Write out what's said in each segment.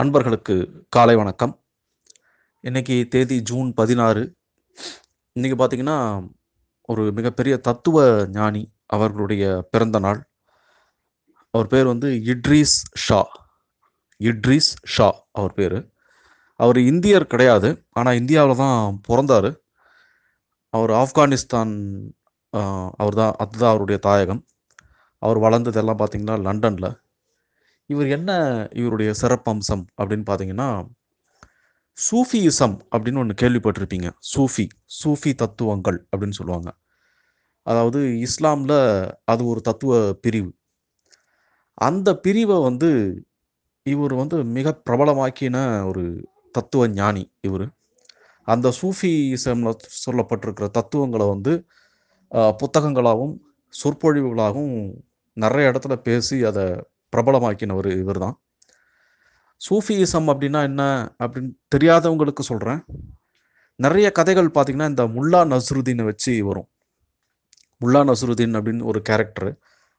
அன்பர்களுக்கு காலை வணக்கம். இன்னைக்கு தேதி ஜூன் பதினாறு. இன்றைக்கி பார்த்தீங்கன்னா ஒரு மிகப்பெரிய தத்துவ ஞானி அவர்களுடைய பிறந்த நாள். அவர் பேர் வந்து இட்ரீஸ் ஷா. இட்ரீஸ் ஷா அவர் பேர். அவர் இந்தியர் கிடையாது ஆனால் இந்தியாவில் தான் பிறந்தார். அவர் ஆப்கானிஸ்தான் அவர் தான் அதுதான் அவருடைய தாயகம். அவர் வளர்ந்ததெல்லாம் பார்த்திங்கன்னா லண்டனில். இவர் என்ன இவருடைய சிறப்பம்சம் அப்படின்னு பார்த்தீங்கன்னா சூஃபியிசம் அப்படின்னு ஒன்று கேள்விப்பட்டிருப்பீங்க. சூஃபி சூஃபி தத்துவங்கள் அப்படின்னு சொல்லுவாங்க. அதாவது இஸ்லாமில் அது ஒரு தத்துவ பிரிவு. அந்த பிரிவை வந்து இவர் வந்து மிக பிரபலமாக்கின ஒரு தத்துவ ஞானி இவர். அந்த சூஃபிசம்ல சொல்லப்பட்டிருக்கிற தத்துவங்களை வந்து புத்தகங்களாகவும் சொற்பொழிவுகளாகவும் நிறைய இடத்துல பேசி அதை பிரபலமாக்கினவர் இவர் தான் சூஃபியிசம் அப்படின்னா என்ன அப்படின்னு தெரியாதவங்களுக்கு சொல்கிறேன் நிறைய கதைகள் பார்த்திங்கன்னா இந்த முல்லா நஸ்ருதீனை வச்சு வரும். முல்லா நஸ்ருதீன் அப்படின்னு ஒரு கேரக்டர்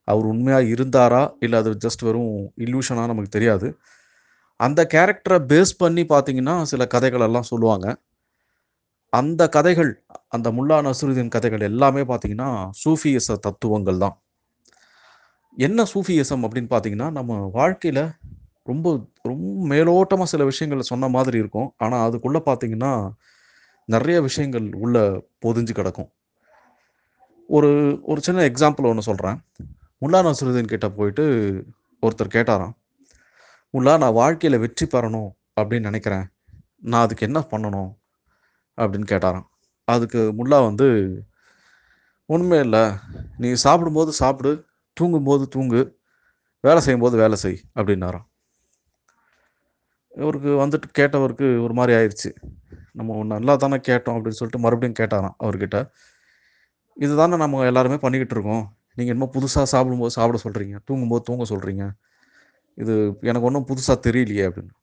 அவர் உண்மையாக இருந்தாரா? இல்லை அது ஜஸ்ட் வெறும் இல்யூஷனாக நமக்கு தெரியாது. அந்த கேரக்டரை பேஸ் பண்ணி பார்த்தீங்கன்னா சில கதைகள் எல்லாம் சொல்லுவாங்க. அந்த கதைகள் அந்த முல்லா நஸ்ருதீன் கதைகள் எல்லாமே பார்த்தீங்கன்னா சூஃபியச தத்துவங்கள் தான் என்ன சூஃபியசம் அப்படின்னு பார்த்தீங்கன்னா நம்ம வாழ்க்கையில் ரொம்ப ரொம்ப மேலோட்டமாக சில விஷயங்களை சொன்ன மாதிரி இருக்கும். ஆனால் அதுக்குள்ளே பார்த்தீங்கன்னா நிறைய விஷயங்கள் உள்ள பொதிஞ்சு கிடக்கும். ஒரு ஒரு சின்ன எக்ஸாம்பிள் ஒன்று சொல்கிறேன் முல்லா நசருதீன் கிட்ட போயிட்டு ஒருத்தர் கேட்டாராம் முல்லா நான் வாழ்க்கையில் வெற்றி பெறணும் அப்படின்னு நினைக்கிறேன். நான் அதுக்கு என்ன பண்ணணும்? அப்படின்னு கேட்டாராம். அதுக்கு முல்லா வந்து ஒன்றுமே இல்லை. நீ சாப்பிடும்போது சாப்பிடு. தூங்கும்போது தூங்கு வேலை செய்யும்போது வேலை செய் அப்படின்னாராம். இவருக்கு வந்துட்டு கேட்டவருக்கு ஒரு மாதிரி ஆயிடுச்சு நம்ம ஒன்று நல்லா தானே கேட்டோம் அப்படின்னு சொல்லிட்டு மறுபடியும் கேட்டாராம் அவர்கிட்ட. இதுதானே நம்ம எல்லாருமே பண்ணிக்கிட்டு இருக்கோம். நீங்கள் என்னமோ புதுசாக சாப்பிடும்போது சாப்பிட சொல்கிறீங்க தூங்கும்போது தூங்க சொல்கிறீங்க இது எனக்கு ஒன்றும் புதுசாக தெரியலையே அப்படின்னு.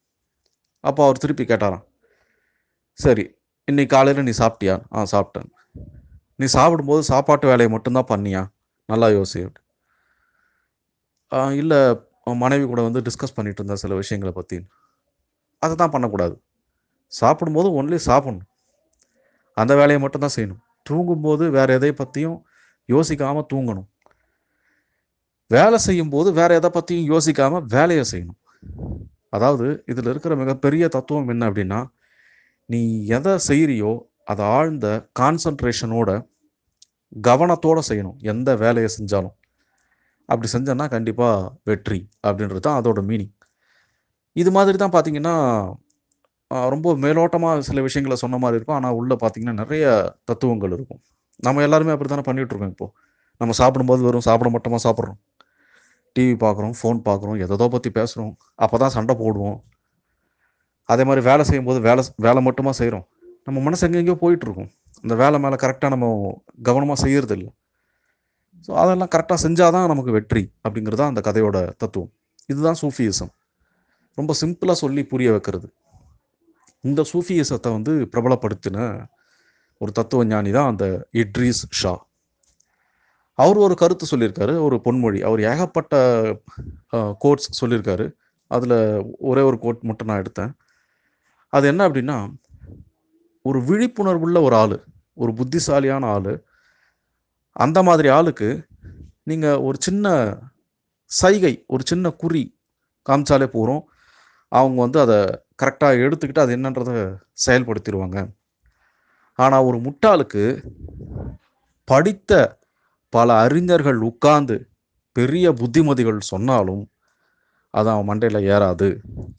அப்போ அவர் திருப்பி கேட்டாராம். சரி இன்னைக்கு காலையில் நீ சாப்பிட்டியா? ஆ சாப்பிட்டேன். நீ சாப்பிடும்போது சாப்பாட்டு வேலையை மட்டும்தான் பண்ணியா? நல்லா யோசி அப்படின்னு இல்லை மனைவி கூட வந்து டிஸ்கஸ் பண்ணிகிட்டு இருந்தேன் சில விஷயங்களை பற்றி அதை தான் பண்ணக்கூடாது. சாப்பிடும்போது ஒன்லி சாப்பிடணும். அந்த வேலையை மட்டும்தான் செய்யணும். தூங்கும்போது வேறு எதை பற்றியும் யோசிக்காமல் தூங்கணும். வேலை செய்யும்போது வேறு எதை பற்றியும் யோசிக்காமல் வேலையை செய்யணும். அதாவது இதில் இருக்கிற மிகப்பெரிய தத்துவம் என்ன அப்படின்னா நீ எதை செய்கிறியோ அதை ஆழ்ந்த கான்சன்ட்ரேஷனோட கவனத்தோடு செய்யணும். எந்த வேலையை செஞ்சாலும். அப்படி செஞ்சோன்னா கண்டிப்பாக வெற்றி அப்படின்றது தான் அதோட மீனிங் இது மாதிரி தான் பார்த்தீங்கன்னா ரொம்ப மேலோட்டமாக சில விஷயங்களை சொன்ன மாதிரி இருக்கும். ஆனால் உள்ளே பார்த்தீங்கன்னா நிறைய தத்துவங்கள் இருக்கும். நம்ம எல்லாருமே அப்படி தானே பண்ணிகிட்ருக்கோம் இப்போது இப்போ. நம்ம சாப்பிடும்போது வெறும் சாப்பிட மட்டுமா சாப்பிட்றோம். டிவி பார்க்குறோம் ஃபோன் பார்க்குறோம் எதோ பற்றி பேசுகிறோம் அப்போ தான் சண்டை போடுவோம். அதே மாதிரி வேலை செய்யும்போது வேலை வேலை மட்டுமா செய்கிறோம் நம்ம மனசு எங்கெங்கேயோ போயிட்டுருக்கோம் அந்த வேலை மேலே கரெக்டாக நம்ம கவனமாக செய்கிறது இல்லை ஸோ அதெல்லாம் கரெக்டாக செஞ்சால் தான் நமக்கு வெற்றி அப்படிங்கிறது தான் அந்த கதையோட தத்துவம். இதுதான் சூஃபியிசம். ரொம்ப சிம்பிளாக சொல்லி புரிய வைக்கிறது. இந்த சூஃபியிசத்தை வந்து பிரபலப்படுத்தின ஒரு தத்துவ ஞானி தான் அந்த இட்ரீஸ் ஷா. அவர் ஒரு கருத்து சொல்லியிருக்காரு ஒரு பொன்மொழி. அவர் ஏகப்பட்ட கோட்ஸ் சொல்லியிருக்காரு. அதில் ஒரே ஒரு கோட் மட்டும் நான் எடுத்தேன். அது என்ன அப்படின்னா ஒரு விழிப்புணர்வுள்ள ஒரு ஆள் ஒரு புத்திசாலியான ஆள் அந்த மாதிரி ஆளுக்கு நீங்கள் ஒரு சின்ன சைகை ஒரு சின்ன குறி காமிச்சாலே போகிறோம் அவங்க வந்து அதை கரெக்டாக எடுத்துக்கிட்டு அது என்னன்றதை செயல்படுத்திடுவாங்க ஆனால் ஒரு முட்டாளுக்கு படித்த பல அறிஞர்கள் உட்கார்ந்து பெரிய புத்திமதிகள் சொன்னாலும் அது அவன் மண்டையில் ஏறாது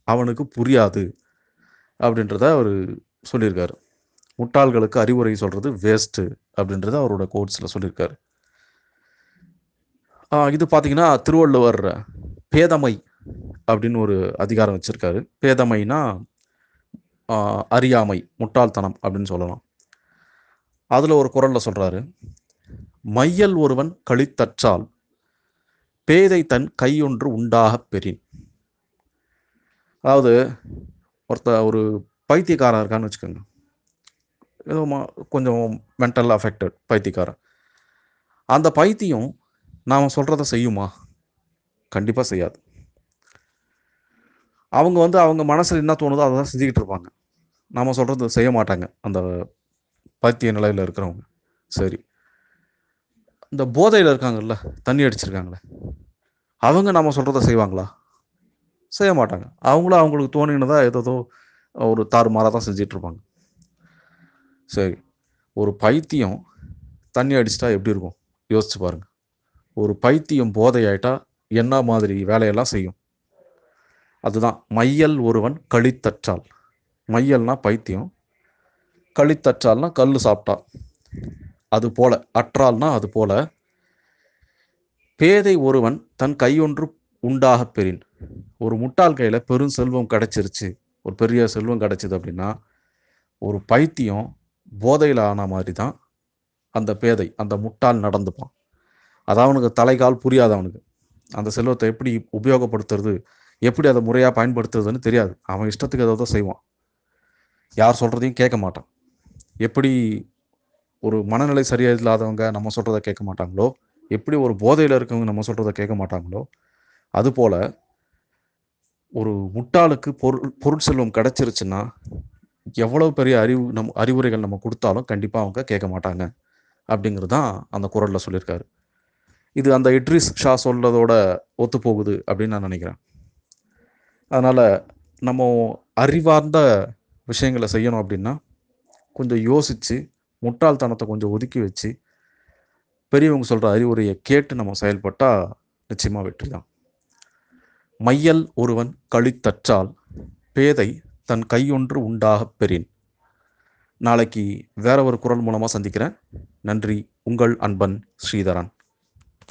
அவனுக்கு புரியாது அப்படின்றத அவர் சொல்லியிருக்காரு. முட்டாள்களுக்கு அறிவுரை சொல்கிறது வேஸ்ட்டு அப்படின்றத அவரோட கோட்ஸில் சொல்லியிருக்காரு. இது பார்த்தீங்கன்னா திருவள்ளுவர் பேதமை அப்படின்னு ஒரு அதிகாரம் வச்சுருக்காரு. பேதமைனா அறியாமை முட்டாள்தனம் அப்படின்னு சொல்லலாம். அதில் ஒரு குரலில் சொல்கிறாரு மையல் ஒருவன் கழித்தற்றால் பேதை தன் கையொன்று உண்டாகப் பெறின். அதாவது ஒருத்த ஒரு பைத்தியக்காரன் இருக்கான்னு வச்சுக்கோங்க. ஏதோ கொஞ்சம் மென்டல் அஃபெக்டட் பைத்தியக்காரன். அந்த பைத்தியம் நாம் சொல்கிறத செய்யுமா? கண்டிப்பாக செய்யாது. அவங்க வந்து அவங்க மனசில் என்ன தோணுதோ அதை தான் செஞ்சுக்கிட்டு இருப்பாங்க. நாம் சொல்கிறது செய்ய மாட்டாங்க. அந்த பைத்திய நிலையில் இருக்கிறவங்க. சரி. இந்த போதையில் இருக்காங்கல்ல தண்ணி அடிச்சிருக்காங்களே. அவங்க நம்ம சொல்கிறத செய்வாங்களா? செய்ய மாட்டாங்க. அவங்களும் அவங்களுக்கு தோணினதாக ஏதோ ஒரு தாறுமாறாக தான் செஞ்சிகிட்ருப்பாங்க சரி. ஒரு பைத்தியம் தண்ணி அடிச்சிட்டா எப்படி இருக்கும்? யோசிச்சு பாருங்க. ஒரு பைத்தியம் போதையாயிட்டா என்ன மாதிரி வேலையெல்லாம் செய்யும்? அதுதான் மையல் ஒருவன் கழித்தற்றால். மையல்னா பைத்தியம். கழித்தற்றால்னா கல் சாப்பிட்டா. அது போல. அற்றால்னா அது போல. பேதை ஒருவன் தன் கையொன்று உண்டாக பெறின். ஒரு முட்டாள் கையில் பெரும் செல்வம் கிடைச்சிருச்சு. ஒரு பெரிய செல்வம் கிடச்சிது அப்படின்னா ஒரு பைத்தியம் போதையில் ஆன மாதிரி தான் அந்த பேதை அந்த முட்டாள் நடந்துப்பான். அது அவனுக்கு தலைகால் புரியாது அவனுக்கு. அந்த செல்வத்தை எப்படி உபயோகப்படுத்துறது எப்படி அதை முறையாக பயன்படுத்துறதுன்னு தெரியாது. அவன் இஷ்டத்துக்கு ஏதோ செய்வான். யார் சொல்கிறதையும் கேட்க மாட்டான். எப்படி ஒரு மனநிலை சரியா இல்லாதவங்க நம்ம சொல்கிறத கேட்க மாட்டாங்களோ எப்படி ஒரு போதையில் இருக்கவங்க நம்ம சொல்கிறத கேட்க மாட்டாங்களோ அதுபோல் ஒரு முட்டாளுக்கு பொருள் பொருட்செல்வம் கிடச்சிருச்சுன்னா எவ்வளவு பெரிய அறிவு நம் அறிவுரைகள் நம்ம கொடுத்தாலும் கண்டிப்பாக அவங்க கேட்க மாட்டாங்க. அப்படிங்கிறது தான் அந்த குரலில் சொல்லியிருக்காரு. இது அந்த இட்ரிஸ் ஷா சொல்றதோட ஒத்து போகுது அப்படின்னு நான் நினைக்கிறேன். அதனால் நம்ம அறிவார்ந்த விஷயங்களை செய்யணும் அப்படின்னா கொஞ்சம் யோசித்து முட்டாள்தனத்தை கொஞ்சம் ஒதுக்கி வச்சு பெரியவங்க சொல்கிற அறிவுரையை கேட்டு நம்ம செயல்பட்டால் நிச்சயமாக வெற்றி தான் மையல் ஒருவன் கழித்தற்றால் பேதை தன் கையொன்று உண்டாகப் பெறின். நாளைக்கு வேற ஒரு குரல் மூலமாக சந்திக்கிறேன். நன்றி. உங்கள் அன்பன் ஸ்ரீதரன்.